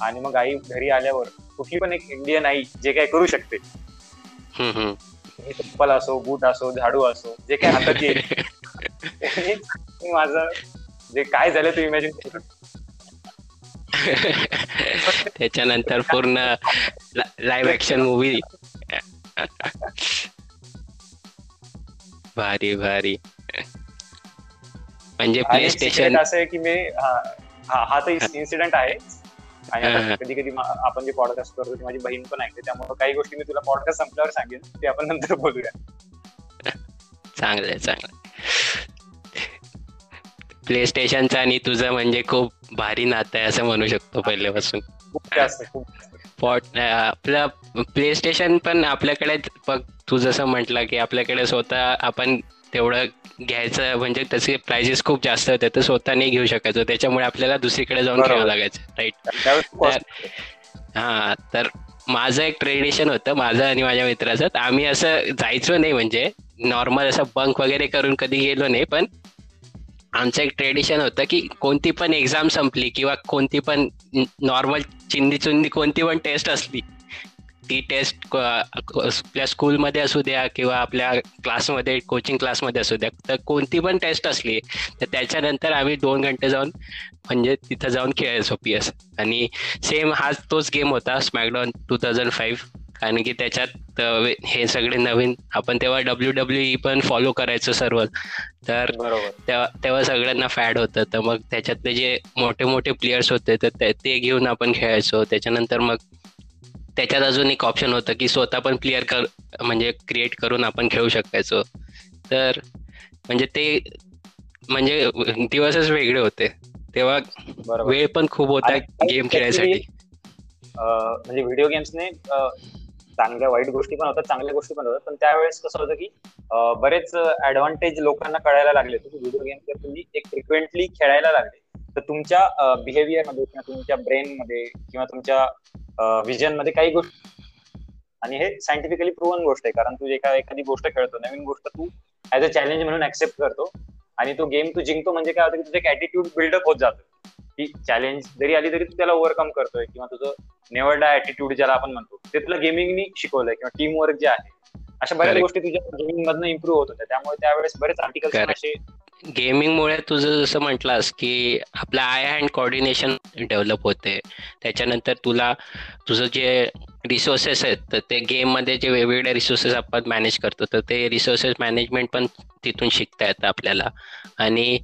आणि मग आई घरी आल्यावर कुठली पण एक इंडियन आई जे काय करू शकते. चप्पल असो बूट असो झाडू असो जे काय हातात येईल माझं जे काय झालं ते इमॅजिन करू. त्याच्यानंतर पूर्ण लाईव्ह ऍक्शन मूवी भारी भारी. म्हणजे प्ले स्टेशन असं आहे की मी हा हा- हा तर इन्सिडेंट आहे. आणि. कधी कधी आपण जे पॉडकास्ट करतो ती माझी बहीण पण ऐकते त्यामुळे काही गोष्टी मी तुला पॉडकास्ट संपल्यावर सांगेन ते आपण नंतर बोलूया चांगलंय चांगलं प्ले स्टेशनचं आणि तुझं म्हणजे खूप भारी नातं आहे असं म्हणू शकतो पहिल्यापासून. पॉट आपलं प्ले स्टेशन पण आपल्याकडे तू जसं म्हटलं की आपल्याकडे स्वतः आपण तेवढं घ्यायचं म्हणजे त्याचे प्राइजेस खूप जास्त होते तर स्वतः नाही घेऊ शकायचो त्याच्यामुळे आपल्याला दुसरीकडे जाऊन. खेळावं लागायचं राईट. हा तर माझं एक ट्रेडिशन होतं माझं आणि माझ्या मित्राचं तर आम्ही असं जायचो नाही म्हणजे नॉर्मल असं बंक वगैरे करून कधी गेलो नाही पण आमचं एक ट्रेडिशन होतं की कोणती पण एक्झाम संपली किंवा कोणती पण नॉर्मल चिंदी चुंदी कोणती पण टेस्ट असली ती टेस्ट आपल्या स्कूलमध्ये असू द्या किंवा आपल्या क्लासमध्ये कोचिंग क्लासमध्ये असू द्या तर कोणती पण टेस्ट असली तर त्याच्यानंतर आम्ही दोन घंटे जाऊन म्हणजे तिथं जाऊन खेळायचो पी एस आणि सेम हाच तोच गेम होता स्मॅकडाऊन टू थाउजंड फाईव्ह कारण की त्याच्यात हे सगळे नवीन आपण तेव्हा डब्ल्यू डब्ल्यू ई पण फॉलो करायचो सर्व. तर बरोबर. तेव्हा सगळ्यांना फॅड होतं. तर मग त्याच्यातले जे मोठे मोठे प्लेयर्स होते तर ते घेऊन आपण खेळायचो. त्याच्यानंतर मग त्याच्यात अजून एक ऑप्शन होतं की स्वतः पण प्लेअर कर म्हणजे क्रिएट करून आपण खेळू शकायचो तर म्हणजे ते म्हणजे दिवसच वेगळे होते. तेव्हा वेळ पण खूप होता गेम खेळायसाठी. म्हणजे व्हिडिओ गेम्सने चांगल्या वाईट गोष्टी पण होतात चांगल्या गोष्टी पण होतात. पण त्यावेळेस कसं होतं की बरेच ऍडव्हान्टेज लोकांना कळायला लागले की व्हिडिओ गेम जर तुम्ही एक फ्रिक्वेंटली खेळायला लागले. तर तुमच्या बिहेवियरमध्ये किंवा तुमच्या ब्रेन मध्ये किंवा तुमच्या विजनमध्ये काही गोष्टी आणि हे सायंटिफिकली प्रूव्हन गोष्ट आहे. कारण तू एका एखादी गोष्ट खेळतो नवीन गोष्ट तू ऍज अ चॅलेंज म्हणून ऍक्सेप्ट करतो. आणि तो गेम तू जिंकतो म्हणजे काय होतं की तुझं एक ऍटिट्यूड बिल्डअप होत जातं. की चॅलेंज जरी आली तरी तू त्याला ओव्हरकम करतोय किंवा तुझं निवडला ऍटिट्यूड ज्याला आपण म्हणतो ते तुला गेमिंगनी शिकवलंय किंवा टीम वर्क जे आहे. अशा बऱ्याच. गोष्टी तुझ्या गेमिंग मधनं इम्प्रूव्ह होत होत्या. त्यामुळे त्यावेळेस बरेच आर्टिकल्स. असे गेमिंगमुळे तुझं जसं म्हटलास की आपलं आय हँड कॉर्डिनेशन डेव्हलप होते. त्याच्यानंतर तुला तुझं जे रिसोर्सेस आहेत तर ते गेममध्ये जे वेगवेगळे रिसोर्सेस आपण मॅनेज करतो तर ते रिसोर्सेस मॅनेजमेंट पण तिथून शिकता येतं आपल्याला. आणि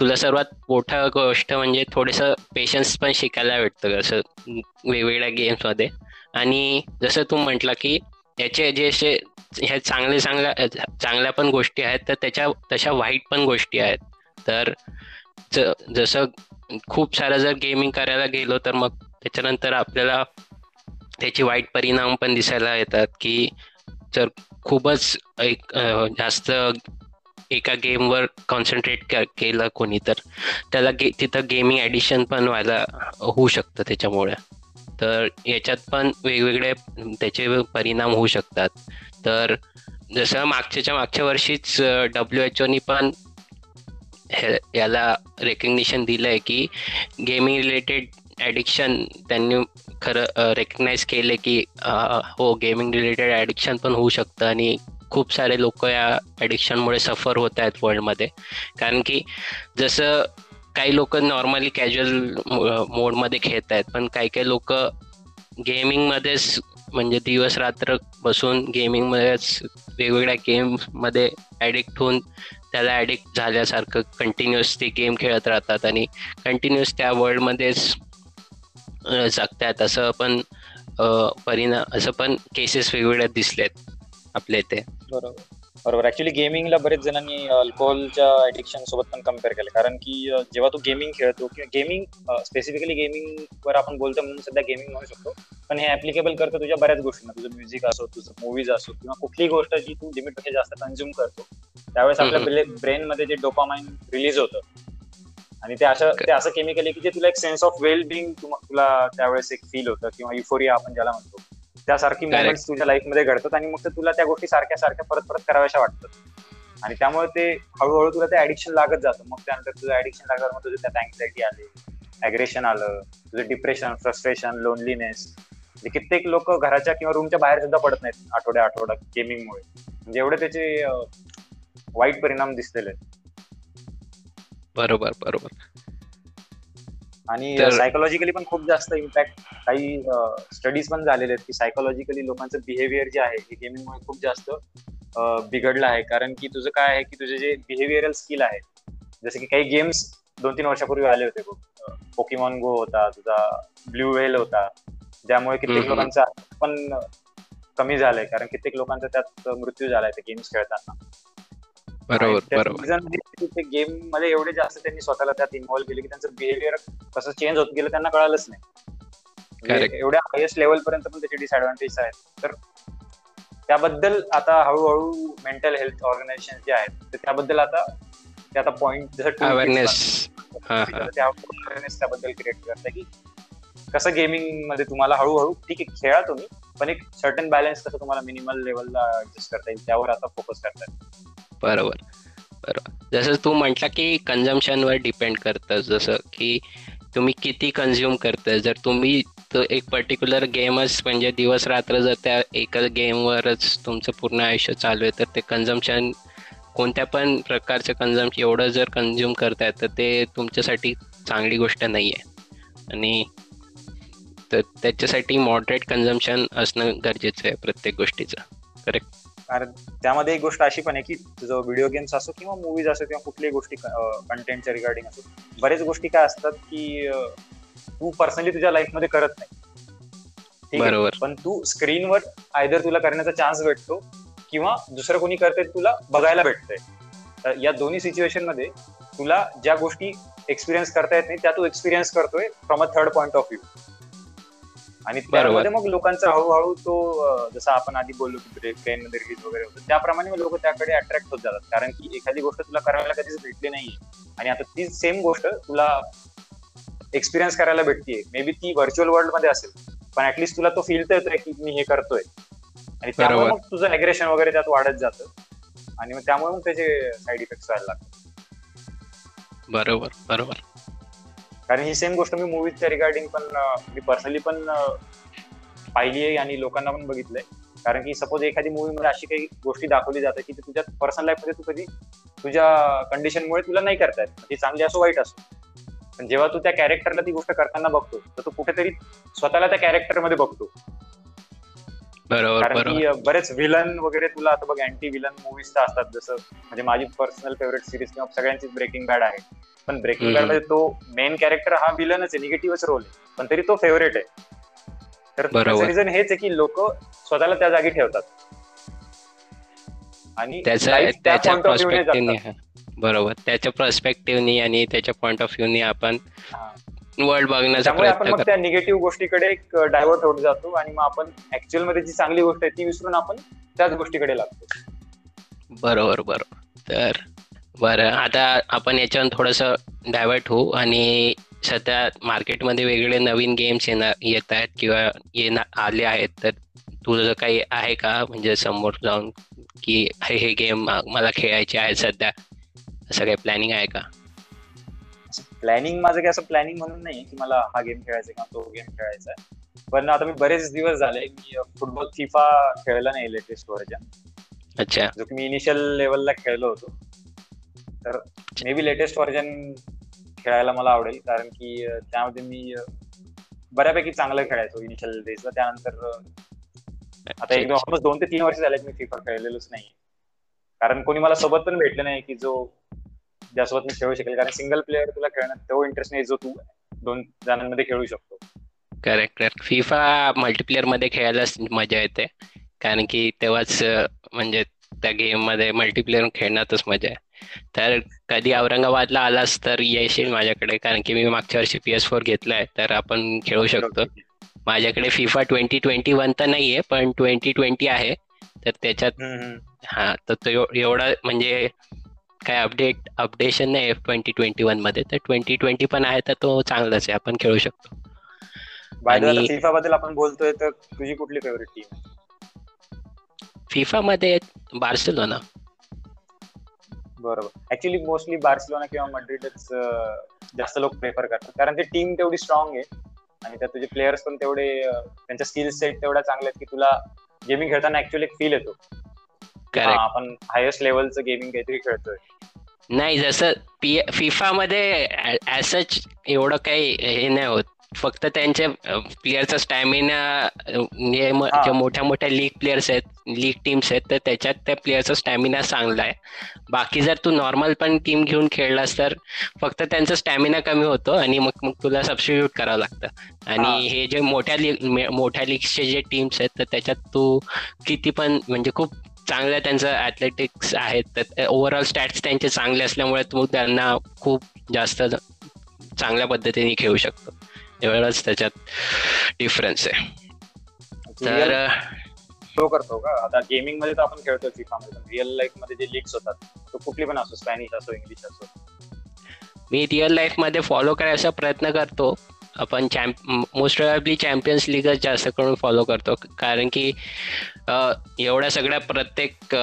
तुला सर्वात मोठं गोष्ट म्हणजे थोडंसं पेशन्स पण शिकायला भेटतं असं वेगवेगळ्या गेम्समध्ये आणि जसं तू म्हटलं की याचे जे असे ह्या चांगले चांगल्या चांगल्या पण गोष्टी आहेत तर त्याच्या तशा वाईट पण गोष्टी आहेत. तर जसं खूप सारं जर गेमिंग करायला गेलो तर मग त्याच्यानंतर आपल्याला त्याचे वाईट परिणाम पण दिसायला येतात की जर खूपच एक जास्त एका गेमवर कॉन्सन्ट्रेट केलं कोणी तर त्याला गे तिथं गेमिंग ॲडिशन पण व्हायला होऊ शकतं त्याच्यामुळे. तर याच्यात पण वेगवेगळे त्याचे परिणाम होऊ शकतात. तर जसं मागच्याच्या मागच्या वर्षीच डब्ल्यू एच ओनी पण याला रेकग्निशन दिलं आहे की गेमिंग रिलेटेड ॲडिक्शन त्यांनी खरं रेकग्नाईज केले की हो गेमिंग रिलेटेड ॲडिक्शन पण होऊ शकतं आणि खूप सारे लोक या ॲडिक्शनमुळे सफर होत आहेत वर्ल्डमध्ये कारण की जसं काही लोक नॉर्मली कॅज्युअल मोडमध्ये खेळत आहेत पण काही काही लोक गेमिंगमध्येच म्हणजे दिवस रात्र बसून गेमिंगमध्येच वेगवेगळ्या गेममध्ये ॲडिक्ट होऊन त्याला ॲडिक्ट झाल्यासारखं कंटिन्युअस ते गेम खेळत राहतात आणि कंटिन्युअस त्या वर्ल्डमध्येच जगतात असं पण परिणाम असं पण केसेस वेगवेगळ्या दिसलेत आपल्या इथे. बरोबर. बरोबर. ऍक्च्युली गेमिंगला बरेच जणांनी अल्कोहोलच्या ऍडिक्शन सोबत पण कंपेअर केलं. कारण की जेव्हा तू गेमिंग खेळतो किंवा गेमिंग स्पेसिफिकली गेमिंग वर आपण बोलतो म्हणून सध्या गेमिंग म्हणू शकतो. पण हे ऍप्लिकेबल करतो तुझ्या बऱ्याच गोष्टींना. तुझं म्युझिक असो तुझं मूवीज असो किंवा कुठलीही गोष्ट जी तू लिमिटपेक्षा जास्त कन्झ्युम करतो. त्यावेळेस आपल्या ब्रेन मध्ये जे डोपामाइन रिलीज होतं. आणि ते असं ते असं केमिकल आहे की जे तुला एक सेन्स ऑफ वेल बिंग तुला त्यावेळेस एक फील होतं किंवा युफोरिया आपण ज्याला म्हणतो. त्यासारखी मोमेंट्स तुझ्या लाईफमध्ये घडतात आणि मग तुला त्या गोष्टी सारख्या सारख्या परत परत कराव्याशा वाटतात. आणि त्यामुळे ते हळूहळू तुला ते ऍडिक्शन लागत जातं. मग त्यानंतर तुझं ऍडिक्शन लागल्यावर मग तुझं त्यात अँझायटी आले अग्रेशन आलं तुझं डिप्रेशन फ्रस्ट्रेशन लोनलीनेस म्हणजे कित्येक लोक घराच्या किंवा रूमच्या बाहेर सुद्धा पडत नाहीत आठवड्या आठवड्यात गेमिंगमुळे म्हणजे एवढे त्याचे वाईट परिणाम दिसलेले बरोबर बरोबर. आणि सायकोलॉजिकली पण खूप जास्त इम्पॅक्ट काही स्टडीज पण झालेले आहेत की सायकोलॉजिकली लोकांचं बिहेवियर जे आहे हे गेमिंगमुळे खूप जास्त बिघडलं आहे. कारण की तुझं काय आहे की तुझे जे बिहेवियरल स्किल आहे जसे की काही गेम्स दोन तीन वर्षापूर्वी आले होते पोकीमॉन गो होता तुझा ब्ल्यू वेल होता. ज्यामुळे कित्येक लोकांचा पण कमी झालंय. कारण कित्येक लोकांचा त्यात मृत्यू झालाय ते गेम्स खेळताना. बरोबर बरोबर गेममध्ये एवढे जास्त त्यांनी स्वतःला त्यात इन्व्हॉल्व्ह केले की त्यांचं बिहेवियर कसं चेंज होत गेलं त्यांना कळालंच नाही. म्हणजे एवढ्या हायस्ट लेवल पर्यंत पण त्याचे डिसएडव्हान्टेज आहेत. तर त्याबद्दल आता हळूहळू मेंटल हेल्थ ऑर्गनायझेशन जे आहेत तर त्याबद्दल आता ते आता पॉइंट जसं अवेअरनेस अवेअरनेस त्याबद्दल क्रिएट करतं की कसं गेमिंगमध्ये तुम्हाला हळूहळू ठीक आहे खेळा तुम्ही पण एक सर्टन बॅलन्स कसं तुम्हाला मिनिमल लेवलला ऍडजस्ट करता येईल त्यावर आता फोकस करतात बरोबर बरोबर. जसं तू म्हटला की वर डिपेंड करतं जसं की तुम्ही किती कन्झ्युम करताय. जर तुम्ही तो एक पर्टिक्युलर गेमच म्हणजे दिवस रात्र जर त्या एका गेमवरच तुमचं पूर्ण आयुष्य चालू आहे तर ते कन्झम्पशन कोणत्या पण प्रकारचं कन्झम्पशन एवढं जर कन्झ्युम करताय तर ते तुमच्यासाठी चांगली गोष्ट नाही आहे आणि तर त्याच्यासाठी मॉडरेट कन्झम्पशन असणं गरजेचं आहे प्रत्येक गोष्टीचं. करेक्ट कारण त्यामध्ये एक गोष्ट अशी पण आहे की तुझं व्हिडिओ गेम्स असो किंवा मूवीज असो किंवा कुठलीही गोष्टी कंटेंटच्या रिगार्डिंग असो बरेच गोष्टी काय असतात की तू पर्सनली तुझ्या लाईफमध्ये करत नाही. बरोबर. पण तू स्क्रीनवर आयदर तुला करण्याचा चान्स भेटतो किंवा दुसरं कोणी करते तुला बघायला भेटतंय. तर या दोन्ही सिच्युएशनमध्ये तुला ज्या गोष्टी एक्सपिरियन्स करता येत नाही त्या तू एक्सपिरियन्स करतोय from a third point of view आणि त्यामध्ये मग लोकांचा हळूहळू तो जसं आपण आधी बोललो की ट्रेन मध्ये रिलीज वगैरे होतं त्याप्रमाणे लोक त्याकडे अट्रॅक्ट होत जातात. कारण की एखादी गोष्ट तुला करायला कधीच भेटली नाहीये. आणि आता ती सेम गोष्ट तुला एक्सपिरियन्स करायला भेटतीये. मे बी ती व्हर्च्युअल वर्ल्डमध्ये असेल पण ऍटलीस्ट तुला तो फील तर येतोय की मी हे करतोय. आणि त्यामुळे मग तुझं अग्रेशन वगैरे त्यात वाढत जातं. आणि मग त्यामुळे मग त्याचे साईड इफेक्ट व्हायला लागतात. बरोबर बरोबर. कारण ही सेम गोष्ट मी मूवीजच्या रिगार्डिंग पण मी पर्सनली पण पाहिली आहे आणि लोकांना पण बघितलंय. कारण की सपोज एखादी मूवी मध्ये अशी काही गोष्टी दाखवली जातात की तुझ्या पर्सनल लाईफमध्ये तू कधी तुझ्या कंडिशनमुळे तुला नाही करता येत. ती चांगली असो वाईट असो. पण जेव्हा तू त्या कॅरेक्टरला ती गोष्ट करताना बघतो तर तू कुठेतरी स्वतःला त्या कॅरेक्टरमध्ये बघतो. कारण की बरेच विलन वगैरे तुला आता बघ अँटी विलन मुव्हीज तर असतात जसं म्हणजे माझी पर्सनल फेवरेट सिरीज किंवा सगळ्यांचीच ब्रेकिंग बॅड आहे पण ब्रेकिंग. बॅडमध्ये तो मेन कॅरेक्टर हा विलनच आहे निगेटिव्हच रोल आहे पण तरी तो फेवरेट आहे तर. रिझन हेच आहे की लोक स्वतःला त्या जागी ठेवतात आणि त्याच्या. बरोबर त्याच्या पर्स्पेक्टिव्हनी आणि त्याच्या पॉइंट ऑफ व्ह्यूनी आपण. वर्ल्ड बघण्याचा त्यामुळे आपण मग त्या निगेटिव्ह गोष्टीकडे एक डायव्हर्ट होत जातो आणि मग आपण ऍक्च्युअलमध्ये जी चांगली गोष्ट आहे ती विसरून आपण त्याच गोष्टीकडे लागतो. बरोबर बरोबर. तर बरं आता आपण याच्यावर थोडस डायव्हर्ट होऊ आणि सध्या मार्केटमध्ये वेगळे नवीन गेम्स येणार येत आहेत किंवा येणार आले आहेत. तर तुझं काही आहे का? म्हणजे समोर जाऊन की हे हे गेम मला खेळायचे आहेत सध्या. असं काही प्लॅनिंग आहे का? प्लॅनिंग माझं काही असं प्लॅनिंग म्हणून नाही की मला हा गेम खेळायचा किंवा तो गेम खेळायचा आहे पण आता मी बरेच दिवस झाले मी फुटबॉल फिफा खेळला नाही लेटेस्ट व्हर्जन अच्छा. जो की मी इनिशियल लेवलला खेळलो होतो. तर मे बी लेटेस्ट व्हर्जन खेळायला मला आवडेल. कारण की त्यामध्ये मी बऱ्यापैकी चांगलं खेळायचो इनिशियल डेजला त्यानंतर आता एक ऑलमोस्ट दोन ते तीन वर्ष झाले मी फिफा खेळलेलोच नाही कारण कोणी मला सोबत पण भेटलं नाही की जो ज्यासोबत मी खेळू शकेल. कारण सिंगल प्लेअर तुला खेळण्यात तो इंटरेस्ट नाही जो तू दोन जणांमध्ये खेळू शकतो. करेक्ट करेक्ट फिफा मल्टीप्लेअरमध्ये खेळायलाच मजा येते. कारण की तेव्हाच म्हणजे त्या गेममध्ये मल्टीप्लेअर खेळण्यातच मजा आहे. तर कधी औरंगाबादला आलास तर येशील माझ्याकडे. कारण की मी मागच्या वर्षी पी एस फोर घेतलाय तर आपण खेळू शकतो. माझ्याकडे फिफा ट्वेंटी ट्वेंटी वन तर नाहीये पण ट्वेंटी ट्वेंटी आहे. तर त्याच्यात. हा तर तो एवढा म्हणजे काय अपडेट अपडेशन नाही ट्वेंटी ट्वेंटी वनमध्ये. तर ट्वेंटी ट्वेंटी पण आहे तर तो चांगलाच आहे. आपण खेळू शकतो. फिफा बद्दल आपण बोलतोय तर तुझी कुठली फेवरेट टीम फिफा मध्ये बार्सिलोना. बरोबर. ऍक्च्युली मोस्टली बार्सिलोना किंवा मड्रिडच जास्त लोक प्रेफर करतात. कारण ते टीम तेवढी स्ट्रॉंग आहे. आणि त्यात तुझे प्लेयर्स पण तेवढे त्यांच्या स्किल सेट तेवढ्या चांगल्या आहेत की तुला गेमिंग खेळताना ऍक्च्युअली एक फील येतो. हा, आपण हायेस्ट लेवलचं गेमिंग काहीतरी खेळतोय. नाही जसं पी फिफा मध्ये सच एवढं काही हे नाही होत. फक्त त्यांच्या प्लेअरचा स्टॅमिना मोठ्या मोठ्या लीग प्लेयर्स आहेत लीग टीम्स आहेत तर त्याच्यात त्या प्लेअरचा स्टॅमिना चांगला आहे. बाकी जर तू नॉर्मल पण टीम घेऊन खेळलास तर फक्त त्यांचा स्टॅमिना कमी होतो आणि मग मग तुला सबस्टिट्यूट करावं लागतं. आणि हे. जे मोठ्या लीग मोठ्या लीगचे जे टीम्स आहेत तर त्याच्यात तू किती पण म्हणजे खूप चांगलं त्यांचं ऍथलेटिक्स आहेत. तर ओव्हरऑल स्टॅट्स त्यांचे चांगले असल्यामुळे तू त्यांना खूप जास्त चांगल्या पद्धतीने खेळू शकतो. एवढंच त्याच्यात डिफरन्स आहे. तर फ्लो करतो का? आता गेमिंगमध्ये तर आपण खेळतो रिअल लाईफमध्ये जे लीग्स होतात तो कुठली पण असो स्पॅनिश असो इंग्लिश असो. मी रिअल लाईफमध्ये फॉलो करायचा प्रयत्न करतो. आपण चॅम्प मोस्ट प्रोबॅबली चॅम्पियन्स लीगच जास्त करून फॉलो करतो. कारण की एवढ्या सगळ्या प्रत्येक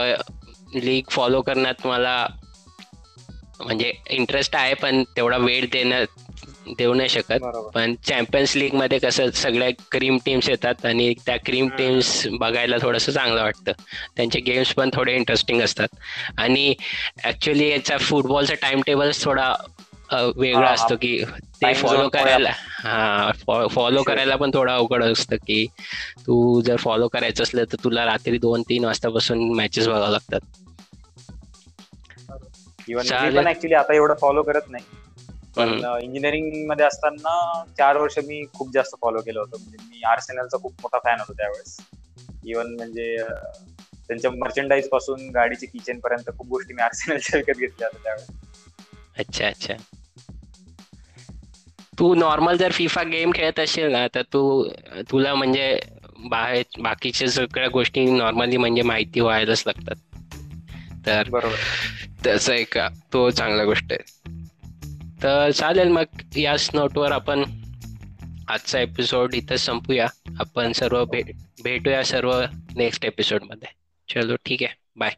लीग फॉलो करण्यात मला म्हणजे इंटरेस्ट आहे पण तेवढा वेळ देण्यात देऊ नाही शकत. पण चॅम्पियन्स लीगमध्ये कसं सगळ्या क्रीम टीम्स येतात आणि त्या क्रीम. टीम्स बघायला थोडंसं चांगलं वाटतं. त्यांचे गेम्स पण थोडे इंटरेस्टिंग असतात. आणि ऍक्च्युली याचा फुटबॉलचा टाइम टेबल थोडा वेगळा असतो की ते फॉलो करायला. हा फॉलो. करायला पण थोडं अवघड असतं की तू जर फॉलो करायचं असलं तर तुला रात्री दोन तीन वाजतापासून मॅचेस बघावं लागतात. इव्हन ऍक्च्युली आता एवढं फॉलो करत नाही. पण. इंजिनिअरिंगमध्ये असताना चार वर्ष मी खूप जास्त फॉलो केलं होतं. म्हणजे मी आर्सेनलचा खूप मोठा फॅन होतो त्यावेळेस. इव्हन म्हणजे त्यांच्या मर्चंडाईजपासून गाडीचे किचन पर्यंत खूप गोष्टी मी आर्सेनलच्या विकत घेतल्या होत्या त्यावेळेस. अच्छा अच्छा. तू नॉर्मल जर फिफा गेम खेळत असेल ना तर तू तुला म्हणजे बाहेर बाकीच्या सगळ्या गोष्टी नॉर्मली म्हणजे माहिती व्हायलाच लागतात. तर बरोबर. त्याचा एक तो चांगला गोष्ट आहे. तर चालेल मग याच नोटवर आपण आजचा एपिसोड इथं संपूया. आपण सर्व भेट भेटूया सर्व नेक्स्ट एपिसोडमध्ये चलो ठीक आहे. बाय